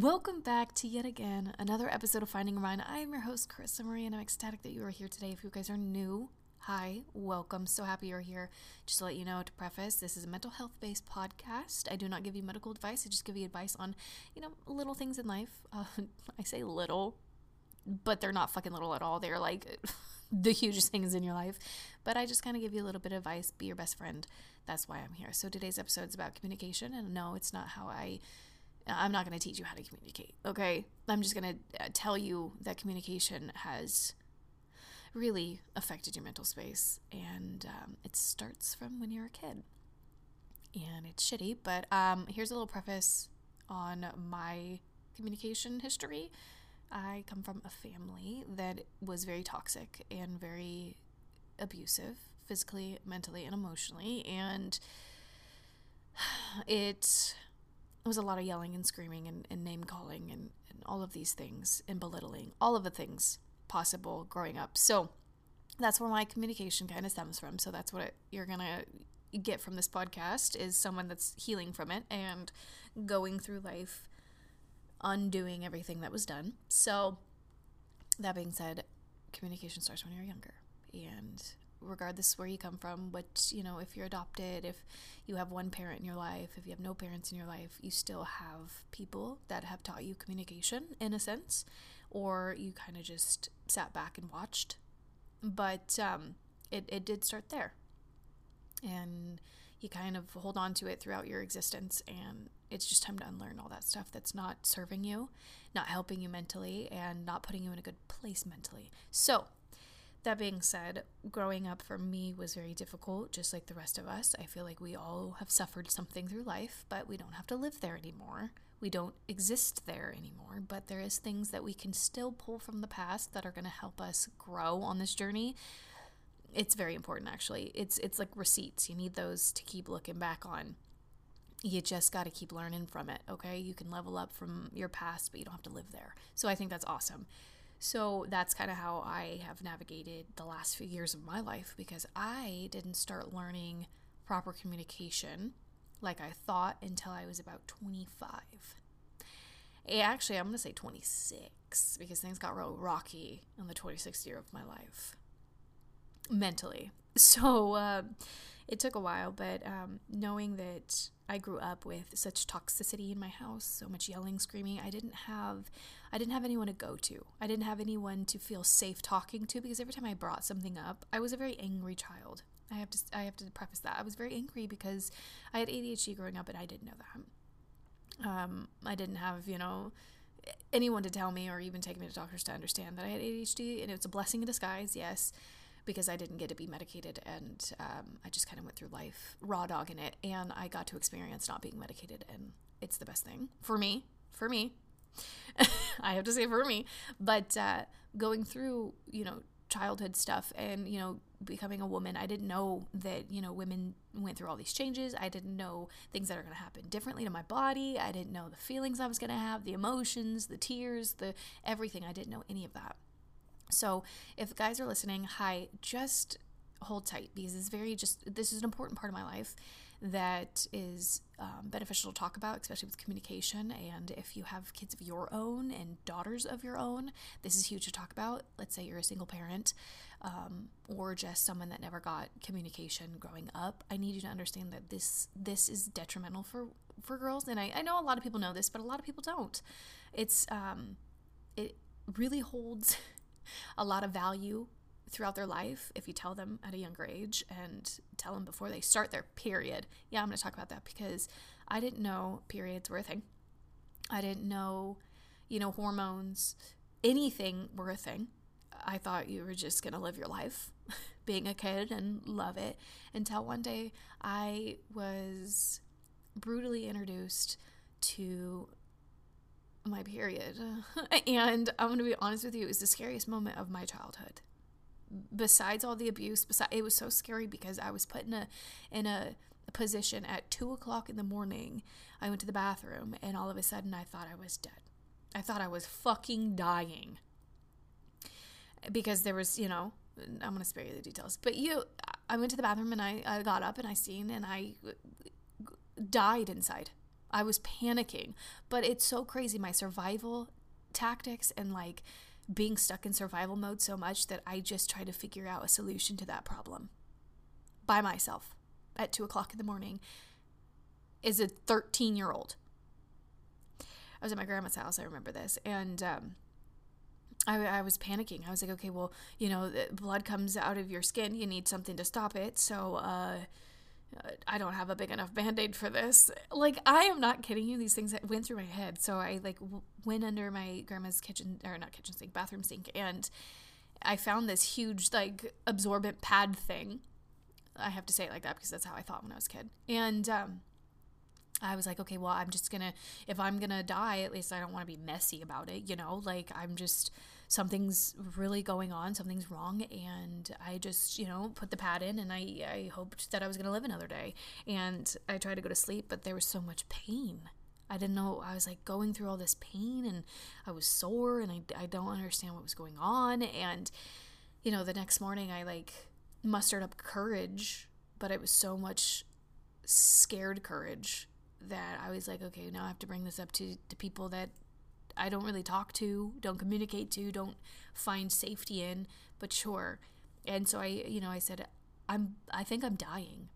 Welcome back to yet again another episode of Finding Your Mind. I am your host, Carissa Marie, and I'm ecstatic that you are here today. If you guys are new, hi, welcome. So happy you're here. Just to let you know, to preface, this is a mental health based podcast. I do not give you medical advice, I just give you advice on, you know, little things in life. Uh, I say little, but they're not fucking little at all. They're like the hugest things in your life. But I just kind of give you a little bit of advice. Be your best friend. That's why I'm here. So today's episode is about communication. And no, it's not how I. I'm not going to teach you how to communicate, okay? I'm just going to tell you that communication has really affected your mental space. And um, it starts from when you're a kid. And it's shitty, but um, here's a little preface on my communication history. I come from a family that was very toxic and very abusive, physically, mentally, and emotionally. And it was a lot of yelling and screaming and, and name calling and, and all of these things and belittling, all of the things possible growing up. So that's where my communication kind of stems from. So that's what it, you're going to get from this podcast is someone that's healing from it and going through life undoing everything that was done. So, that being said, communication starts when you're younger. And regardless where you come from, what, you know, if you're adopted, if you have one parent in your life, if you have no parents in your life, you still have people that have taught you communication in a sense, or you kind of just sat back and watched. But um, it, it did start there. And you kind of hold on to it throughout your existence and it's just time to unlearn all that stuff that's not serving you, not helping you mentally, and not putting you in a good place mentally. So, that being said, growing up for me was very difficult, just like the rest of us. I feel like we all have suffered something through life, but we don't have to live there anymore. We don't exist there anymore, but there is things that we can still pull from the past that are going to help us grow on this journey. It's very important actually. It's it's like receipts. You need those to keep looking back on you just got to keep learning from it, okay? You can level up from your past, but you don't have to live there. So I think that's awesome. So that's kind of how I have navigated the last few years of my life because I didn't start learning proper communication like I thought until I was about 25. Actually, I'm going to say 26 because things got real rocky in the 26th year of my life mentally. So uh, it took a while, but um, knowing that I grew up with such toxicity in my house, so much yelling, screaming. I didn't have I didn't have anyone to go to. I didn't have anyone to feel safe talking to because every time I brought something up, I was a very angry child. I have to I have to preface that. I was very angry because I had ADHD growing up and I didn't know that. Um, I didn't have, you know, anyone to tell me or even take me to doctors to understand that I had ADHD and it's a blessing in disguise, yes because I didn't get to be medicated and um, I just kind of went through life raw dogging it and I got to experience not being medicated and it's the best thing for me for me I have to say for me but uh, going through you know childhood stuff and you know becoming a woman I didn't know that you know women went through all these changes. I didn't know things that are going to happen differently to my body. I didn't know the feelings I was going to have the emotions the tears the everything. I didn't know any of that. So, if guys are listening, hi, just hold tight because it's very just this is an important part of my life that is um, beneficial to talk about, especially with communication. And if you have kids of your own and daughters of your own, this is huge to talk about. Let's say you're a single parent um, or just someone that never got communication growing up. I need you to understand that this this is detrimental for for girls. And I, I know a lot of people know this, but a lot of people don't. It's um, it really holds a lot of value throughout their life if you tell them at a younger age and tell them before they start their period. Yeah, I'm going to talk about that because I didn't know periods were a thing. I didn't know, you know, hormones, anything were a thing. I thought you were just going to live your life being a kid and love it until one day I was brutally introduced to my period. and I'm going to be honest with you, it was the scariest moment of my childhood. Besides all the abuse, besides, it was so scary because I was put in a in a, a position at two o'clock in the morning. I went to the bathroom, and all of a sudden, I thought I was dead. I thought I was fucking dying because there was, you know, I'm gonna spare you the details, but you, I went to the bathroom and I, I got up and I seen and I died inside I was panicking. But it's so crazy. My survival tactics and like being stuck in survival mode so much that I just try to figure out a solution to that problem by myself at two o'clock in the morning is a 13 year old. I was at my grandma's house, I remember this, and um, I, I was panicking. I was like, okay, well, you know, blood comes out of your skin, you need something to stop it, so uh, I don't have a big enough band aid for this. Like, I am not kidding you. These things went through my head. So I like w- went under my grandma's kitchen, or not kitchen sink, bathroom sink, and I found this huge, like, absorbent pad thing. I have to say it like that because that's how I thought when I was a kid. And um, I was like, okay, well, I'm just gonna, if I'm gonna die, at least I don't want to be messy about it, you know? Like, I'm just, something's really going on, something's wrong, and I just, you know, put the pad in and I, I hoped that I was gonna live another day. And I tried to go to sleep, but there was so much pain. I didn't know, I was like going through all this pain and I was sore and I, I don't understand what was going on. And, you know, the next morning I like mustered up courage, but it was so much scared courage that I was like, okay, now I have to bring this up to the people that I don't really talk to, don't communicate to, don't find safety in, but sure. And so I, you know, I said, I'm, I think I'm dying.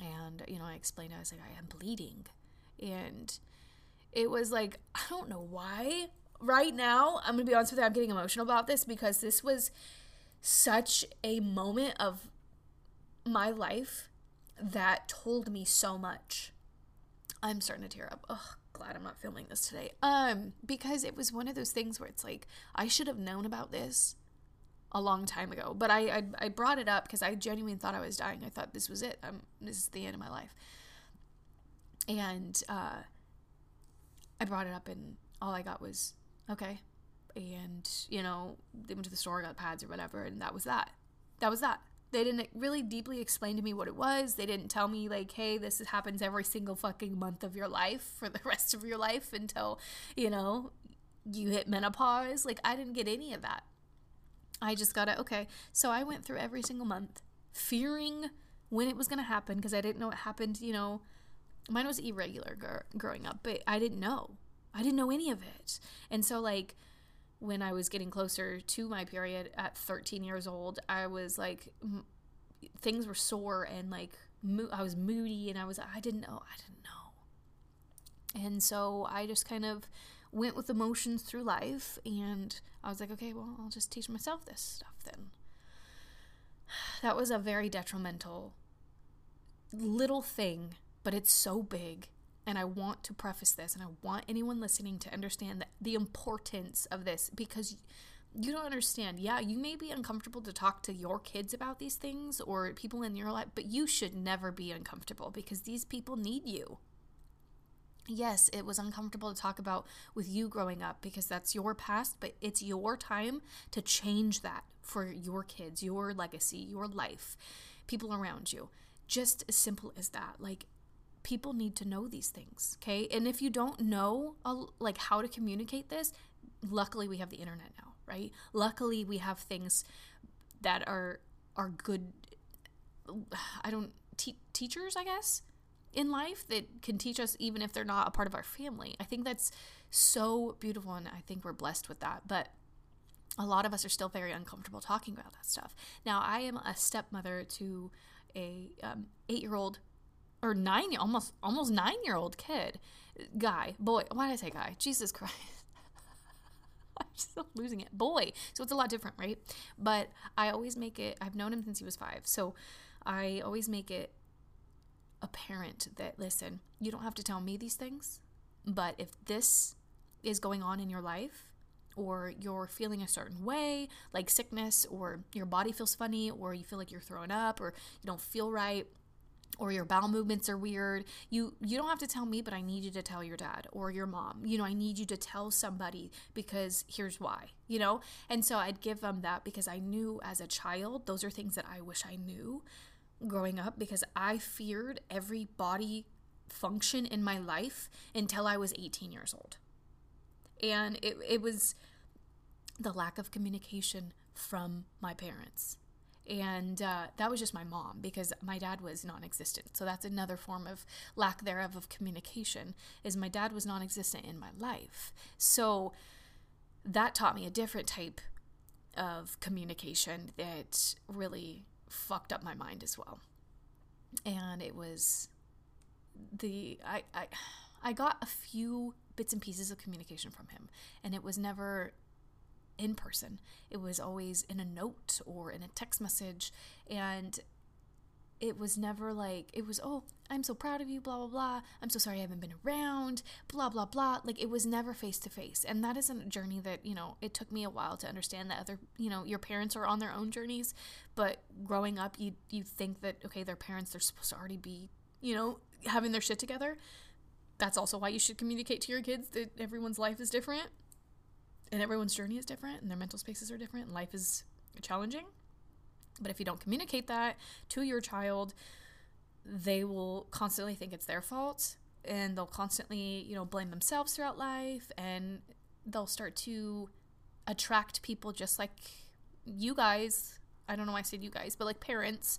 And, you know, I explained, I was like, I am bleeding. And it was like, I don't know why. Right now, I'm going to be honest with you, I'm getting emotional about this because this was such a moment of my life that told me so much I'm starting to tear up. Ugh, glad I'm not filming this today. Um, because it was one of those things where it's like I should have known about this a long time ago, but I I, I brought it up because I genuinely thought I was dying. I thought this was it. I'm this is the end of my life. And uh, I brought it up, and all I got was okay. And you know, they went to the store, got pads or whatever, and that was that. That was that. They didn't really deeply explain to me what it was. They didn't tell me, like, hey, this happens every single fucking month of your life for the rest of your life until, you know, you hit menopause. Like, I didn't get any of that. I just got it. Okay. So I went through every single month fearing when it was going to happen because I didn't know it happened. You know, mine was irregular gr- growing up, but I didn't know. I didn't know any of it. And so, like, when I was getting closer to my period at 13 years old, I was like, m- things were sore and like mo- I was moody and I was, I didn't know, I didn't know. And so I just kind of went with emotions through life and I was like, okay, well, I'll just teach myself this stuff then. That was a very detrimental little thing, but it's so big and I want to preface this, and I want anyone listening to understand that the importance of this because you don't understand. Yeah, you may be uncomfortable to talk to your kids about these things or people in your life, but you should never be uncomfortable because these people need you. Yes, it was uncomfortable to talk about with you growing up because that's your past, but it's your time to change that for your kids, your legacy, your life, people around you. Just as simple as that. Like, people need to know these things okay? And if you don't know like how to communicate this luckily we have the internet now right? Luckily we have things that are are good i don't te- teachers i guess in life that can teach us even if they're not a part of our family. I think that's so beautiful and i think we're blessed with that but a lot of us are still very uncomfortable talking about that stuff. Now i am a stepmother to a um, eight year old or nine almost almost nine year old kid. Guy boy why did i say guy? Jesus christ. I'm still losing it. Boy. So it's a lot different right? But i always make it i've known him since he was five. So i always make it apparent that listen you don't have to tell me these things but if this is going on in your life or you're feeling a certain way like sickness or your body feels funny or you feel like you're throwing up or you don't feel right or your bowel movements are weird you you don't have to tell me but i need you to tell your dad or your mom. You know i need you to tell somebody because here's why you know? And so i'd give them that because i knew as a child those are things that i wish i knew growing up because i feared every body function in my life until i was 18 years old. And it, it was the lack of communication from my parents And uh, that was just my mom because my dad was non-existent. So that's another form of lack thereof of communication. Is my dad was non-existent in my life. So that taught me a different type of communication that really fucked up my mind as well. And it was the I I I got a few bits and pieces of communication from him and it was never in person. It was always in a note or in a text message. And it was never like, it was, oh, I'm so proud of you, blah, blah, blah. I'm so sorry I haven't been around, blah, blah, blah. Like it was never face to face. And that is a journey that, you know, it took me a while to understand that other, you know, your parents are on their own journeys. But growing up, you, you think that, okay, their parents, they're supposed to already be, you know, having their shit together. That's also why you should communicate to your kids that everyone's life is different and everyone's journey is different and their mental spaces are different and life is challenging. But if you don't communicate that to your child, they will constantly think it's their fault and they'll constantly, you know, blame themselves throughout life and they'll start to attract people just like you guys. I don't know why I said you guys, but like parents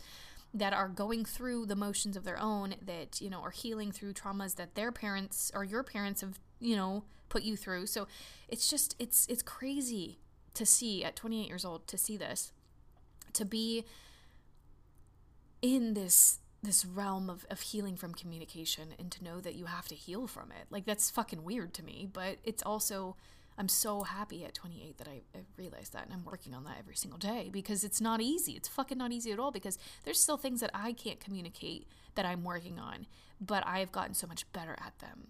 that are going through the motions of their own that, you know, are healing through traumas that their parents or your parents have, you know, put you through. So it's just it's it's crazy to see at 28 years old to see this to be in this this realm of, of healing from communication and to know that you have to heal from it. Like that's fucking weird to me but it's also i'm so happy at 28 that I, I realized that and i'm working on that every single day because it's not easy. It's fucking not easy at all because there's still things that i can't communicate that i'm working on but i've gotten so much better at them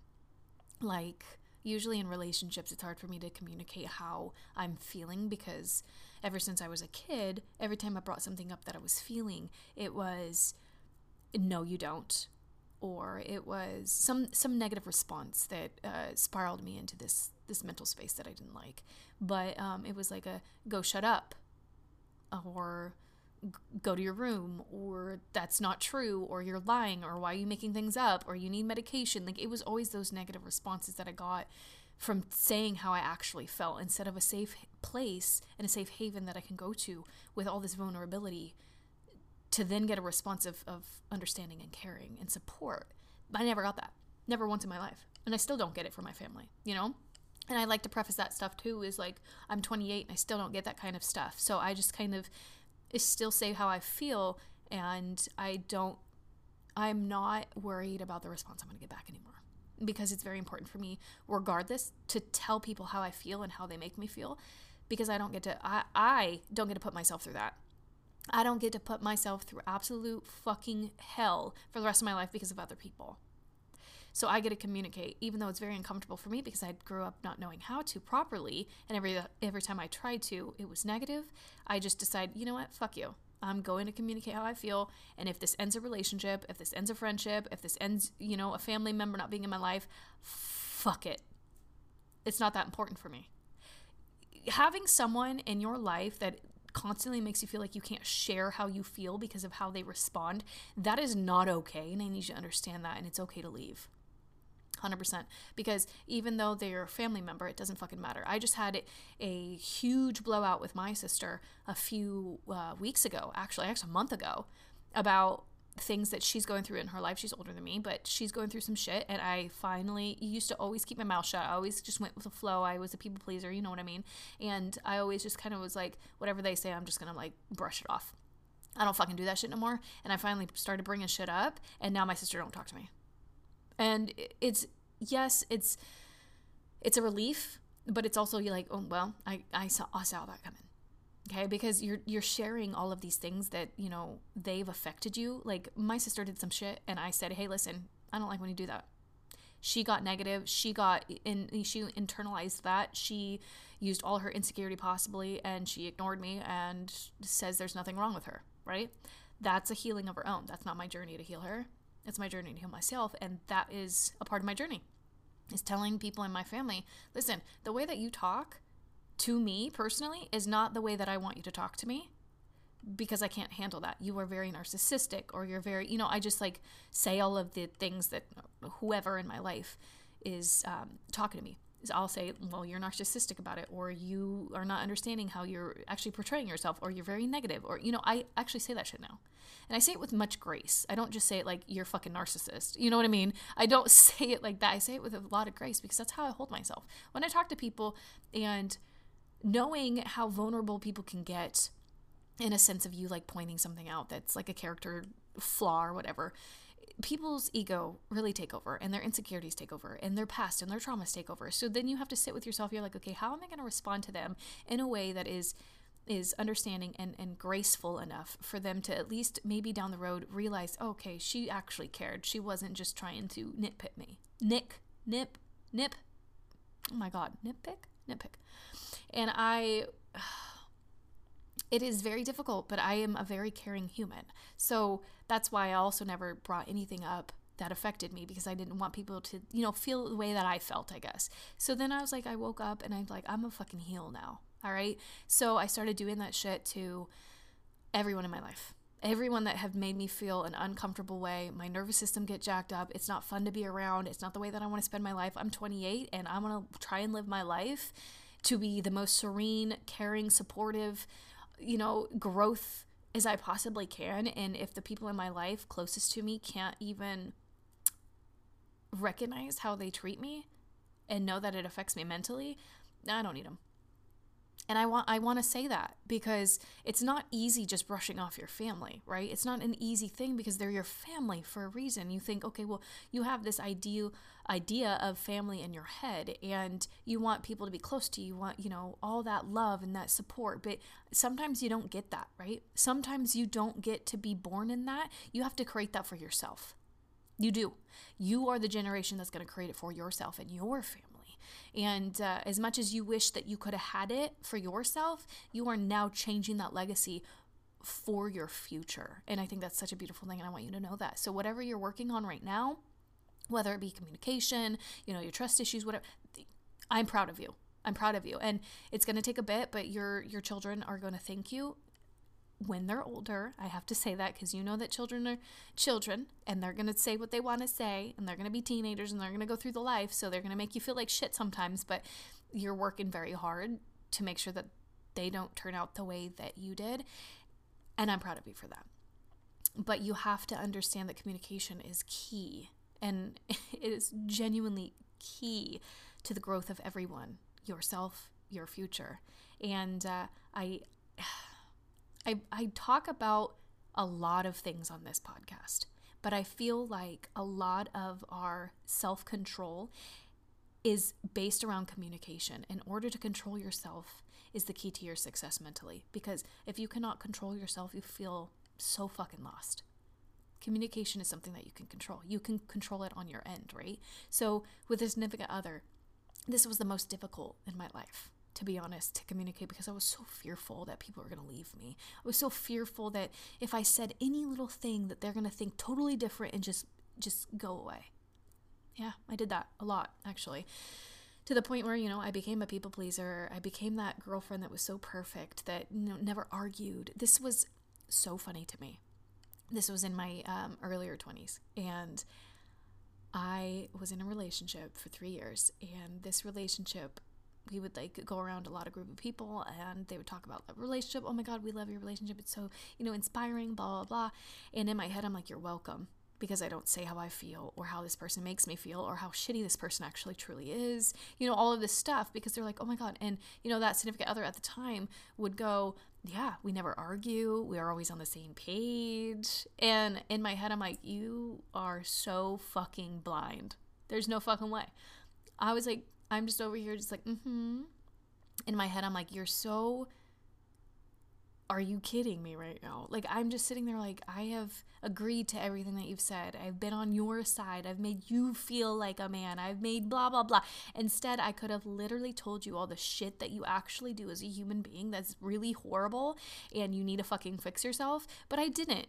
like usually in relationships, it's hard for me to communicate how I'm feeling because ever since I was a kid, every time I brought something up that I was feeling, it was, no, you don't. Or it was some some negative response that uh, spiraled me into this this mental space that I didn't like. But um, it was like a go shut up, or go to your room or that's not true or you're lying or why are you making things up or you need medication. Like it was always those negative responses that i got from saying how i actually felt instead of a safe place and a safe haven that i can go to with all this vulnerability to then get a response of, of understanding and caring and support. I never got that. Never once in my life. And i still don't get it from my family you know? And i like to preface that stuff too is like i'm 28 and i still don't get that kind of stuff. So i just kind of still say how I feel and I don't I'm not worried about the response I'm going to get back anymore because it's very important for me regardless to tell people how I feel and how they make me feel because I don't get to I I don't get to put myself through that. I don't get to put myself through absolute fucking hell for the rest of my life because of other people. So I get to communicate, even though it's very uncomfortable for me because I grew up not knowing how to properly, and every every time I tried to, it was negative. I just decide, you know what, fuck you. I'm going to communicate how I feel, and if this ends a relationship, if this ends a friendship, if this ends, you know, a family member not being in my life, fuck it. It's not that important for me. Having someone in your life that constantly makes you feel like you can't share how you feel because of how they respond, that is not okay. And I need you to understand that. And it's okay to leave. 100% because even though they're a family member it doesn't fucking matter. I just had a huge blowout with my sister a few uh, weeks ago actually actually a month ago about things that she's going through in her life. She's older than me but she's going through some shit and i finally used to always keep my mouth shut. I always just went with the flow. I was a people pleaser you know what i mean? And i always just kind of was like whatever they say i'm just gonna like brush it off. I don't fucking do that shit no more. And i finally started bringing shit up and now my sister don't talk to me and it's yes it's it's a relief but it's also you're like oh well i i saw i saw that coming. Okay? Because you're you're sharing all of these things that you know they've affected you. Like my sister did some shit and i said hey listen i don't like when you do that. She got negative. She got in she internalized that. She used all her insecurity possibly and she ignored me and says there's nothing wrong with her right? That's a healing of her own. That's not my journey to heal her it's my journey to heal myself, and that is a part of my journey. Is telling people in my family, listen, the way that you talk to me personally is not the way that I want you to talk to me because I can't handle that. You are very narcissistic, or you're very, you know, I just like say all of the things that whoever in my life is um, talking to me. I'll say, well, you're narcissistic about it, or you are not understanding how you're actually portraying yourself, or you're very negative, or, you know, I actually say that shit now. And I say it with much grace. I don't just say it like, you're fucking narcissist. You know what I mean? I don't say it like that. I say it with a lot of grace because that's how I hold myself. When I talk to people and knowing how vulnerable people can get in a sense of you like pointing something out that's like a character flaw or whatever people's ego really take over and their insecurities take over and their past and their traumas take over. So then you have to sit with yourself. You're like, okay, how am I going to respond to them in a way that is is understanding and, and graceful enough for them to at least maybe down the road realize, okay, she actually cared. She wasn't just trying to nitpick me. Nick, nip, nip. Oh my God, nitpick, nitpick. And I it is very difficult, but I am a very caring human. So that's why I also never brought anything up that affected me because I didn't want people to, you know, feel the way that I felt, I guess. So then I was like, I woke up and I'm like, I'm a fucking heel now. All right. So I started doing that shit to everyone in my life. Everyone that have made me feel an uncomfortable way, my nervous system get jacked up. It's not fun to be around. It's not the way that I want to spend my life. I'm 28 and I want to try and live my life to be the most serene, caring, supportive, you know, growth as I possibly can. And if the people in my life closest to me can't even recognize how they treat me and know that it affects me mentally, I don't need them. And I want I want to say that because it's not easy just brushing off your family, right? It's not an easy thing because they're your family for a reason. You think, okay, well, you have this ideal idea of family in your head and you want people to be close to you, you want, you know, all that love and that support, but sometimes you don't get that, right? Sometimes you don't get to be born in that. You have to create that for yourself. You do. You are the generation that's going to create it for yourself and your family. And uh, as much as you wish that you could have had it for yourself, you are now changing that legacy for your future. And I think that's such a beautiful thing. And I want you to know that. So, whatever you're working on right now, whether it be communication, you know, your trust issues, whatever, I'm proud of you. I'm proud of you. And it's going to take a bit, but your your children are going to thank you when they're older. I have to say that because you know that children are children and they're going to say what they want to say and they're going to be teenagers and they're going to go through the life. So they're going to make you feel like shit sometimes, but you're working very hard to make sure that they don't turn out the way that you did. And I'm proud of you for that. But you have to understand that communication is key and it is genuinely key to the growth of everyone, yourself, your future. And uh, I I, I talk about a lot of things on this podcast, but I feel like a lot of our self control is based around communication. In order to control yourself, is the key to your success mentally. Because if you cannot control yourself, you feel so fucking lost. Communication is something that you can control. You can control it on your end, right? So, with a significant other, this was the most difficult in my life to be honest, to communicate because I was so fearful that people were going to leave me. I was so fearful that if I said any little thing that they're going to think totally different and just just go away. Yeah, I did that a lot actually. To the point where, you know, I became a people pleaser. I became that girlfriend that was so perfect that you know, never argued. This was so funny to me. This was in my um, earlier 20s. And I was in a relationship for three years. And this relationship we would like go around a lot of group of people and they would talk about the relationship. Oh my God, we love your relationship. It's so, you know, inspiring, blah, blah, blah. And in my head, I'm like, you're welcome because I don't say how I feel or how this person makes me feel or how shitty this person actually truly is. You know, all of this stuff because they're like, oh my God. And, you know, that significant other at the time would go, yeah, we never argue. We are always on the same page. And in my head, I'm like, you are so fucking blind. There's no fucking way. I was like, I'm just over here, just like, mm hmm. In my head, I'm like, you're so. Are you kidding me right now? Like, I'm just sitting there, like, I have agreed to everything that you've said. I've been on your side. I've made you feel like a man. I've made blah, blah, blah. Instead, I could have literally told you all the shit that you actually do as a human being that's really horrible and you need to fucking fix yourself. But I didn't.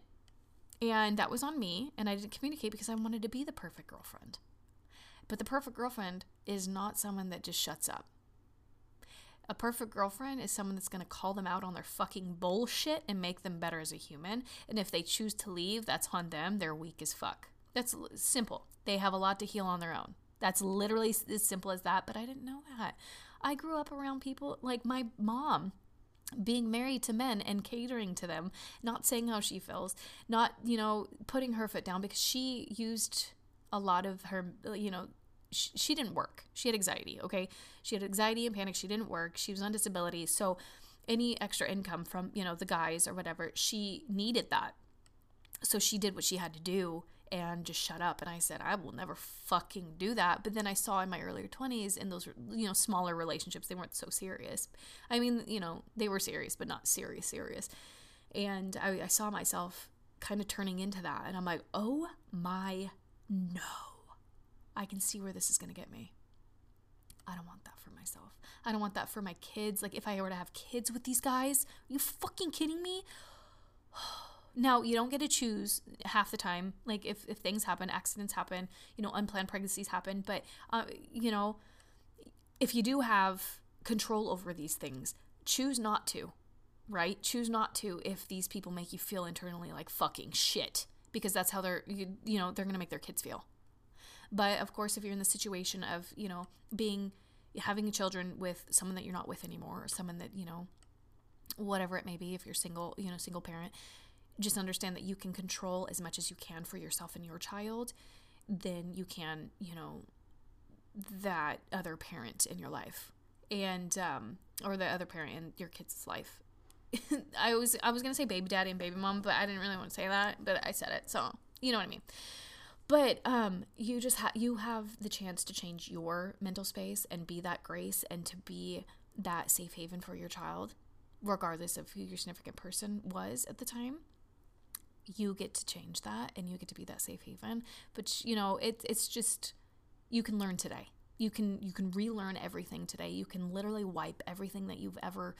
And that was on me. And I didn't communicate because I wanted to be the perfect girlfriend. But the perfect girlfriend is not someone that just shuts up. A perfect girlfriend is someone that's going to call them out on their fucking bullshit and make them better as a human. And if they choose to leave, that's on them. They're weak as fuck. That's simple. They have a lot to heal on their own. That's literally as simple as that. But I didn't know that. I grew up around people like my mom being married to men and catering to them, not saying how she feels, not, you know, putting her foot down because she used a lot of her, you know, she, didn't work. She had anxiety, okay? She had anxiety and panic. She didn't work. She was on disability. So any extra income from, you know, the guys or whatever, she needed that. So she did what she had to do and just shut up. And I said, I will never fucking do that. But then I saw in my earlier 20s in those, you know, smaller relationships, they weren't so serious. I mean, you know, they were serious, but not serious, serious. And I, I saw myself kind of turning into that. And I'm like, oh my no. I can see where this is going to get me. I don't want that for myself. I don't want that for my kids. Like, if I were to have kids with these guys, are you fucking kidding me? Now, you don't get to choose half the time. Like, if, if things happen, accidents happen, you know, unplanned pregnancies happen. But, uh, you know, if you do have control over these things, choose not to, right? Choose not to if these people make you feel internally like fucking shit because that's how they're, you, you know, they're going to make their kids feel. But of course, if you're in the situation of, you know, being, having children with someone that you're not with anymore or someone that, you know, whatever it may be, if you're single, you know, single parent, just understand that you can control as much as you can for yourself and your child, then you can, you know, that other parent in your life and um or the other parent in your kid's life. I was I was gonna say baby daddy and baby mom, but I didn't really want to say that, but I said it, so you know what I mean. But um, you just have you have the chance to change your mental space and be that grace and to be that safe haven for your child, regardless of who your significant person was at the time. You get to change that and you get to be that safe haven but you know it, it's just you can learn today. You can you can relearn everything today. You can literally wipe everything that you've ever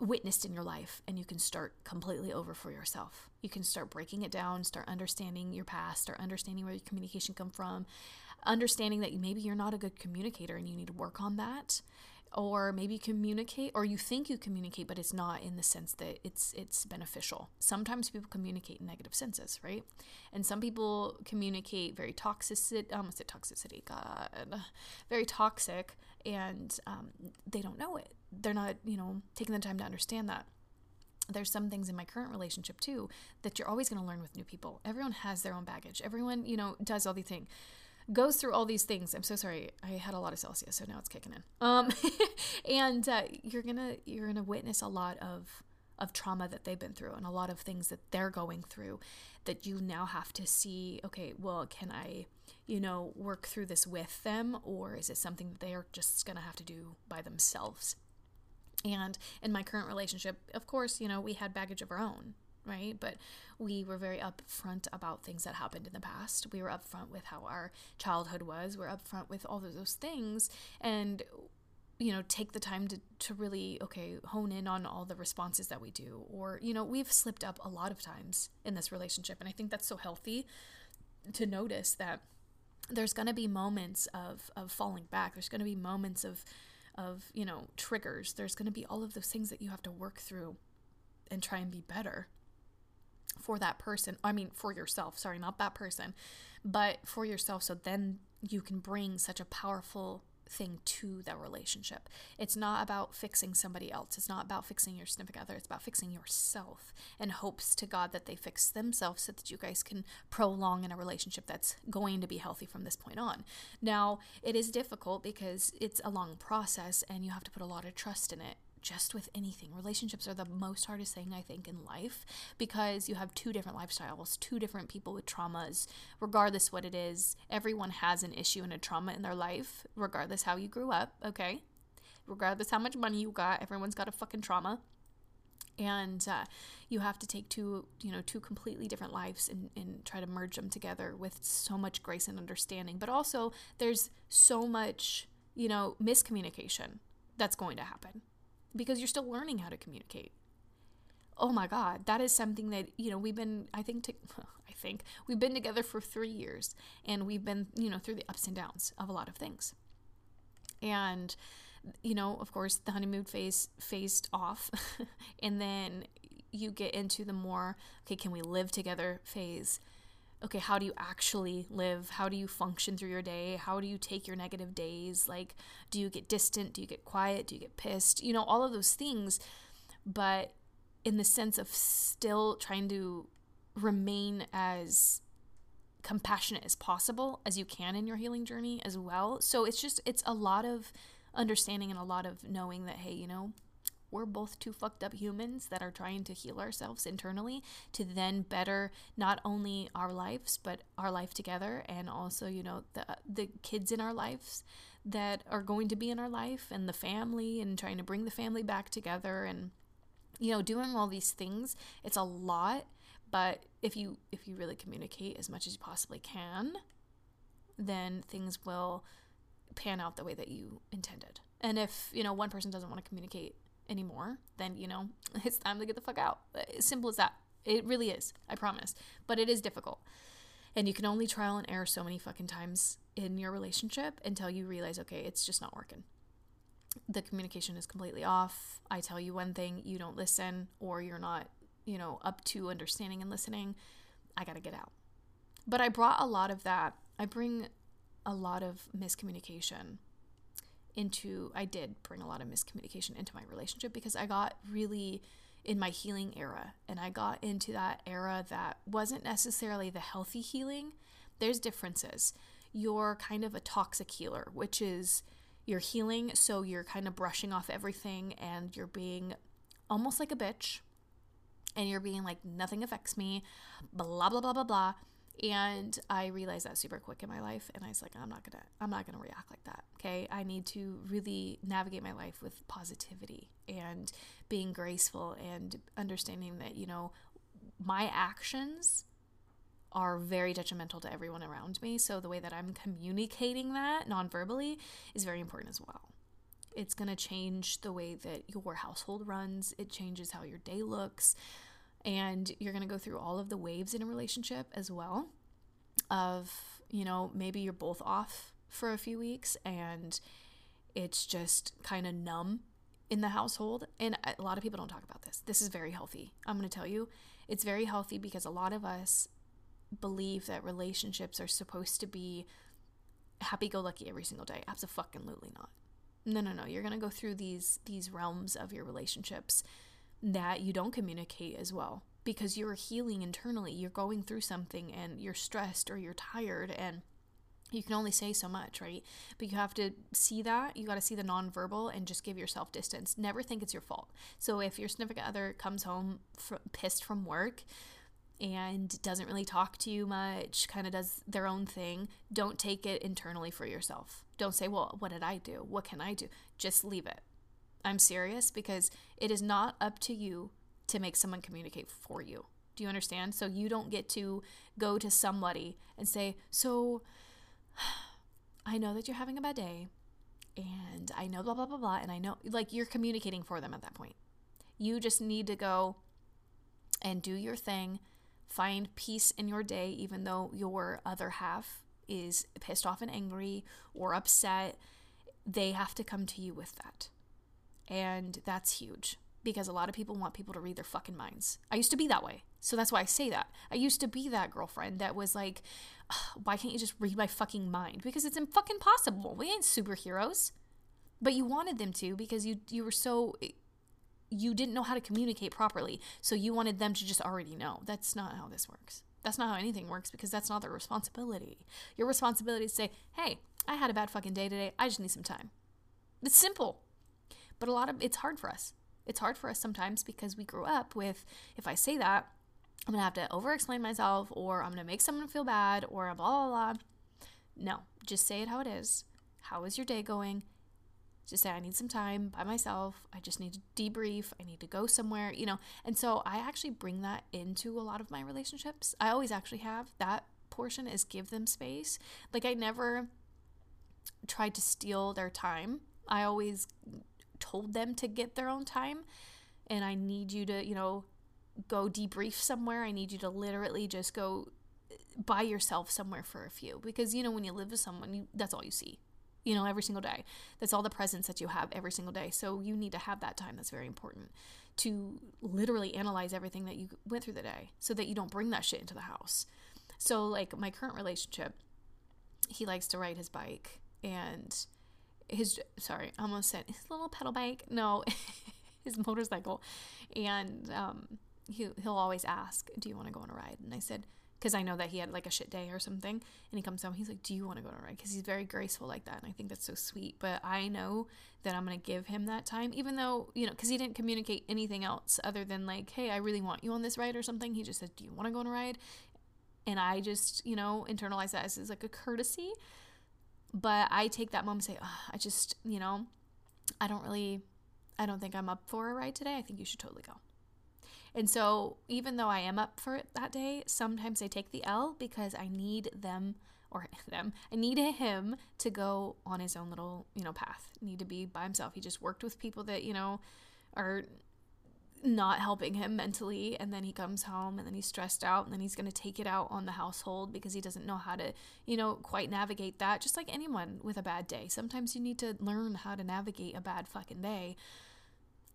witnessed in your life and you can start completely over for yourself. You can start breaking it down start understanding your past start understanding where your communication come from understanding that maybe you're not a good communicator and you need to work on that. Or maybe communicate or you think you communicate but it's not in the sense that it's it's beneficial. Sometimes people communicate in negative senses right? And some people communicate very toxic i almost said toxicity? God. Very toxic and um, they don't know it they're not you know taking the time to understand that there's some things in my current relationship too that you're always going to learn with new people everyone has their own baggage everyone you know does all these things goes through all these things. I'm so sorry. I had a lot of Celsius, so now it's kicking in. Um, and uh, you're gonna you're gonna witness a lot of of trauma that they've been through and a lot of things that they're going through that you now have to see okay well can i you know work through this with them or is it something that they're just going to have to do by themselves and in my current relationship of course you know we had baggage of our own right? But we were very upfront about things that happened in the past. We were upfront with how our childhood was. We're upfront with all of those things. And you know take the time to, to really okay hone in on all the responses that we do or you know we've slipped up a lot of times in this relationship and i think that's so healthy to notice that there's going to be moments of of falling back there's going to be moments of of you know triggers there's going to be all of those things that you have to work through and try and be better for that person. I mean, for yourself. Sorry, not that person, but for yourself. So then you can bring such a powerful thing to the relationship. It's not about fixing somebody else. It's not about fixing your significant other. It's about fixing yourself and hopes to God that they fix themselves so that you guys can prolong in a relationship that's going to be healthy from this point on. Now, it is difficult because it's a long process and you have to put a lot of trust in it just with anything. Relationships are the most hardest thing I think in life because you have two different lifestyles, two different people with traumas, regardless what it is. Everyone has an issue and a trauma in their life, regardless how you grew up, okay? Regardless how much money you got, everyone's got a fucking trauma. And uh, you have to take two, you know, two completely different lives and, and try to merge them together with so much grace and understanding. But also, there's so much, you know, miscommunication that's going to happen because you're still learning how to communicate. Oh my God, that is something that, you know, we've been, I think, to, I think we've been together for three years and we've been, you know, through the ups and downs of a lot of things. And, you know, of course, the honeymoon phase phased off. and then you get into the more, okay, can we live together phase okay, how do you actually live? How do you function through your day? How do you take your negative days? Like, do you get distant? Do you get quiet? Do you get pissed? You know, all of those things. But in the sense of still trying to remain as compassionate as possible as you can in your healing journey as well. So it's just, it's a lot of understanding and a lot of knowing that, hey, you know, we're both two fucked up humans that are trying to heal ourselves internally to then better not only our lives but our life together and also you know the the kids in our lives that are going to be in our life and the family and trying to bring the family back together and you know doing all these things. It's a lot but if you if you really communicate as much as you possibly can then things will pan out the way that you intended. And if you know one person doesn't want to communicate anymore, then, you know, it's time to get the fuck out. As simple as that. It really is. I promise. But it is difficult. And you can only trial and error so many fucking times in your relationship until you realize, okay, it's just not working. The communication is completely off. I tell you one thing, you don't listen, or you're not, you know, up to understanding and listening. I got to get out. But I brought a lot of that. I bring a lot of miscommunication into I did bring a lot of miscommunication into my relationship because I got really in my healing era and I got into that era that wasn't necessarily the healthy healing. There's differences. You're kind of a toxic healer, which is you're healing, so you're kind of brushing off everything and you're being almost like a bitch and you're being like, nothing affects me, blah, blah, blah, blah, blah. And I realized that super quick in my life and I was like I'm not to I'm not to react like that. Okay? I need to really navigate my life with positivity and being graceful and understanding that, you know, my actions are very detrimental to everyone around me. So the way that I'm communicating that non-verbally is very important as well. It's going to change the way that your household runs. It changes how your day looks and you're going to go through all of the waves in a relationship as well of you know maybe you're both off for a few weeks and it's just kind of numb in the household. And a lot of people don't talk about this. This is very healthy. I'm going to tell you it's very healthy because a lot of us believe that relationships are supposed to be happy go lucky every single day. Absolutely not. No no no. You're going to go through these these realms of your relationships that you don't communicate as well because you're healing internally. You're going through something and you're stressed or you're tired and you can only say so much, right? But you have to see that. You got to see the nonverbal and just give yourself distance. Never think it's your fault. So if your significant other comes home fr- pissed from work and doesn't really talk to you much, kind of does their own thing, don't take it internally for yourself. Don't say, well, what did I do? What can I do? Just leave it. I'm serious because it is not up to you to make someone communicate for you. Do you understand? So you don't get to go to somebody and say, So I know that you're having a bad day and I know blah, blah, blah, blah. And I know, like, you're communicating for them at that point. You just need to go and do your thing, find peace in your day, even though your other half is pissed off and angry or upset. They have to come to you with that. And that's huge because a lot of people want people to read their fucking minds. I used to be that way. So that's why I say that. I used to be that girlfriend that was like, why can't you just read my fucking mind? Because it's fucking possible. We ain't superheroes. But you wanted them to because you you were so you didn't know how to communicate properly. So you wanted them to just already know. That's not how this works. That's not how anything works because that's not their responsibility. Your responsibility is to say, "Hey, I had a bad fucking day today. I just need some time." It's simple. But a lot of it's hard for us. It's hard for us sometimes because we grew up with if I say that, I'm gonna have to over explain myself or I'm gonna make someone feel bad or blah blah blah. No, just say it how it is. How is your day going? Just say, I need some time by myself. I just need to debrief. I need to go somewhere, you know. And so I actually bring that into a lot of my relationships. I always actually have that portion is give them space. Like I never tried to steal their time. I always told them to get their own time and I need you to, you know, go debrief somewhere. I need you to literally just go uh, by yourself somewhere for a few because you know when you live with someone, you, that's all you see. You know, every single day. That's all the presence that you have every single day. So you need to have that time. That's very important to literally analyze everything that you went through the day so that you don't bring that shit into the house. So, like, my current relationship, he likes to ride his bike and his, sorry, I almost said his little pedal bike. No, his motorcycle. And um, he, he'll always ask, Do you want to go on a ride? And I said, because I know that he had like a shit day or something. And he comes home, he's like, Do you want to go on a ride? Because he's very graceful like that. And I think that's so sweet. But I know that I'm to give him that time, even though, you know, because he didn't communicate anything else other than like, Hey, I really want you on this ride or something. He just said, Do you want to go on a ride? And I just, you know, internalize that as like a courtesy. But I take that moment and say, oh, I just, you know, I don't really, I don't think I'm up for a ride today. I think you should totally go. And so, even though I am up for it that day, sometimes I take the L because I need them or them. I need him to go on his own little, you know, path. Need to be by himself. He just worked with people that, you know, are not helping him mentally and then he comes home and then he's stressed out and then he's going to take it out on the household because he doesn't know how to you know quite navigate that just like anyone with a bad day sometimes you need to learn how to navigate a bad fucking day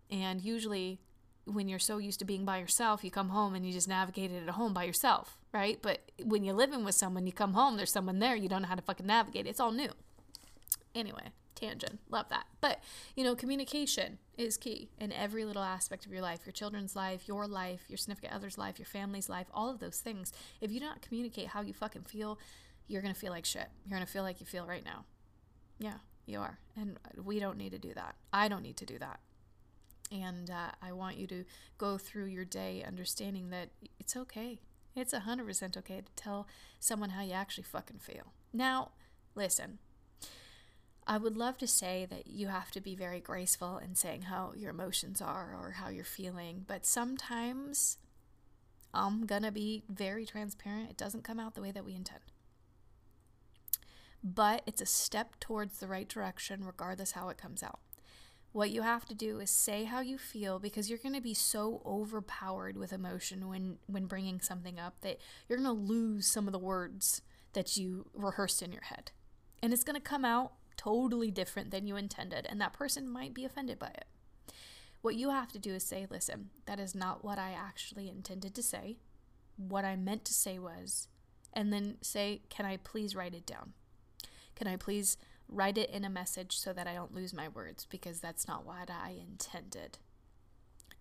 and usually when you're so used to being by yourself, you come home and you just navigate it at home by yourself, right? But when you're living with someone, you come home, there's someone there, you don't know how to fucking navigate. It's all new. Anyway, tangent. Love that. But, you know, communication is key in every little aspect of your life your children's life, your life, your significant other's life, your family's life, all of those things. If you don't communicate how you fucking feel, you're going to feel like shit. You're going to feel like you feel right now. Yeah, you are. And we don't need to do that. I don't need to do that. And uh, I want you to go through your day understanding that it's okay. It's 100% okay to tell someone how you actually fucking feel. Now, listen, I would love to say that you have to be very graceful in saying how your emotions are or how you're feeling, but sometimes I'm gonna be very transparent. It doesn't come out the way that we intend. But it's a step towards the right direction, regardless how it comes out. What you have to do is say how you feel because you're going to be so overpowered with emotion when when bringing something up that you're going to lose some of the words that you rehearsed in your head. And it's going to come out totally different than you intended and that person might be offended by it. What you have to do is say, "Listen, that is not what I actually intended to say. What I meant to say was." And then say, "Can I please write it down?" Can I please write it in a message so that I don't lose my words because that's not what I intended.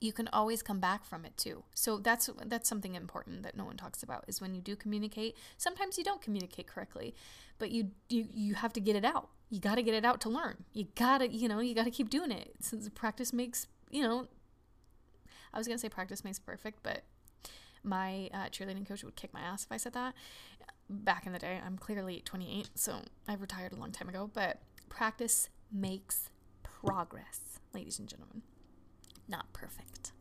You can always come back from it too. So that's that's something important that no one talks about is when you do communicate, sometimes you don't communicate correctly, but you you you have to get it out. You got to get it out to learn. You got to, you know, you got to keep doing it. Since practice makes, you know, I was going to say practice makes perfect, but my uh, cheerleading coach would kick my ass if I said that back in the day. I'm clearly 28, so I retired a long time ago, but practice makes progress, ladies and gentlemen. Not perfect.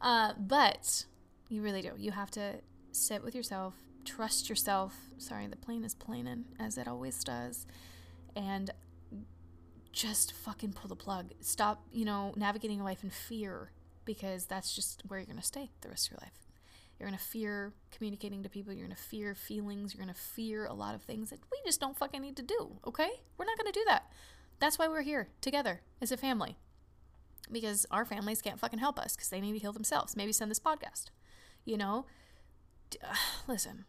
Uh, but you really do. You have to sit with yourself, trust yourself. Sorry, the plane is planing, as it always does. And just fucking pull the plug. Stop, you know, navigating a life in fear because that's just where you're going to stay the rest of your life. You're going to fear communicating to people. You're going to fear feelings. You're going to fear a lot of things that we just don't fucking need to do, okay? We're not going to do that. That's why we're here together as a family. Because our families can't fucking help us because they need to heal themselves. Maybe send this podcast. You know? Listen,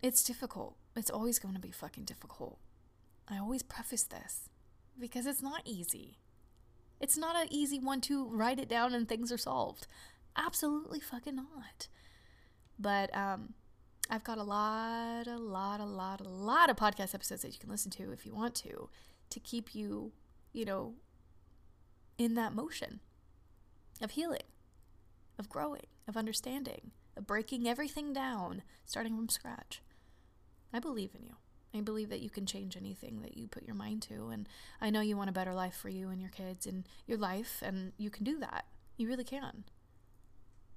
it's difficult. It's always going to be fucking difficult. I always preface this because it's not easy. It's not an easy one to write it down and things are solved. Absolutely fucking not. But um, I've got a lot, a lot, a lot, a lot of podcast episodes that you can listen to if you want to, to keep you, you know, in that motion of healing, of growing, of understanding, of breaking everything down, starting from scratch. I believe in you. I believe that you can change anything that you put your mind to. And I know you want a better life for you and your kids and your life, and you can do that. You really can.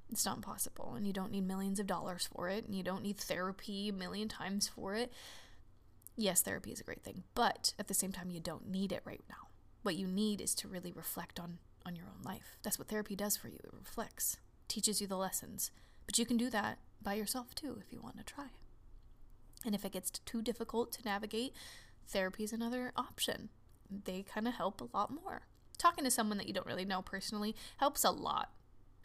It's not impossible, and you don't need millions of dollars for it, and you don't need therapy a million times for it. Yes, therapy is a great thing, but at the same time, you don't need it right now. What you need is to really reflect on, on your own life. That's what therapy does for you. It reflects, teaches you the lessons. But you can do that by yourself too if you want to try. And if it gets too difficult to navigate, therapy is another option. They kind of help a lot more. Talking to someone that you don't really know personally helps a lot.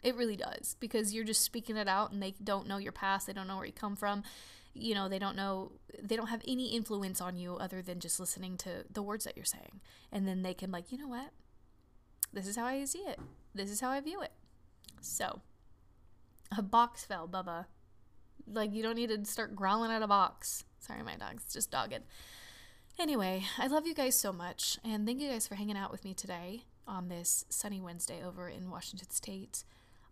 It really does because you're just speaking it out and they don't know your past, they don't know where you come from. you know, they don't know, they don't have any influence on you other than just listening to the words that you're saying. And then they can, like, you know what? This is how I see it. This is how I view it. So, a box fell, Bubba. Like, you don't need to start growling at a box. Sorry, my dog's just dogged. Anyway, I love you guys so much, and thank you guys for hanging out with me today on this sunny Wednesday over in Washington State.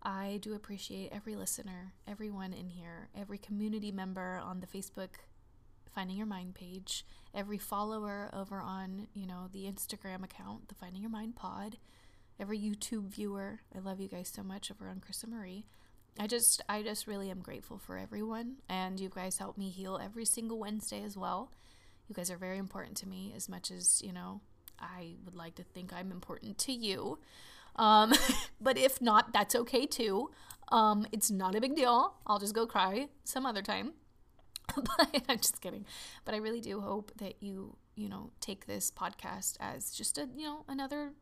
I do appreciate every listener, everyone in here, every community member on the Facebook Finding Your Mind page, every follower over on, you know, the Instagram account, the Finding Your Mind pod, every YouTube viewer. I love you guys so much over on Krista Marie. I just I just really am grateful for everyone and you guys help me heal every single Wednesday as well. You guys are very important to me as much as, you know, I would like to think I'm important to you. Um, but if not, that's okay too. Um, it's not a big deal. I'll just go cry some other time. but I'm just kidding. But I really do hope that you, you know, take this podcast as just a, you know, another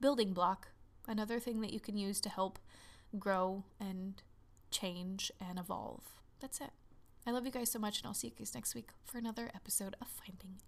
building block, another thing that you can use to help grow and change and evolve. That's it. I love you guys so much, and I'll see you guys next week for another episode of Finding.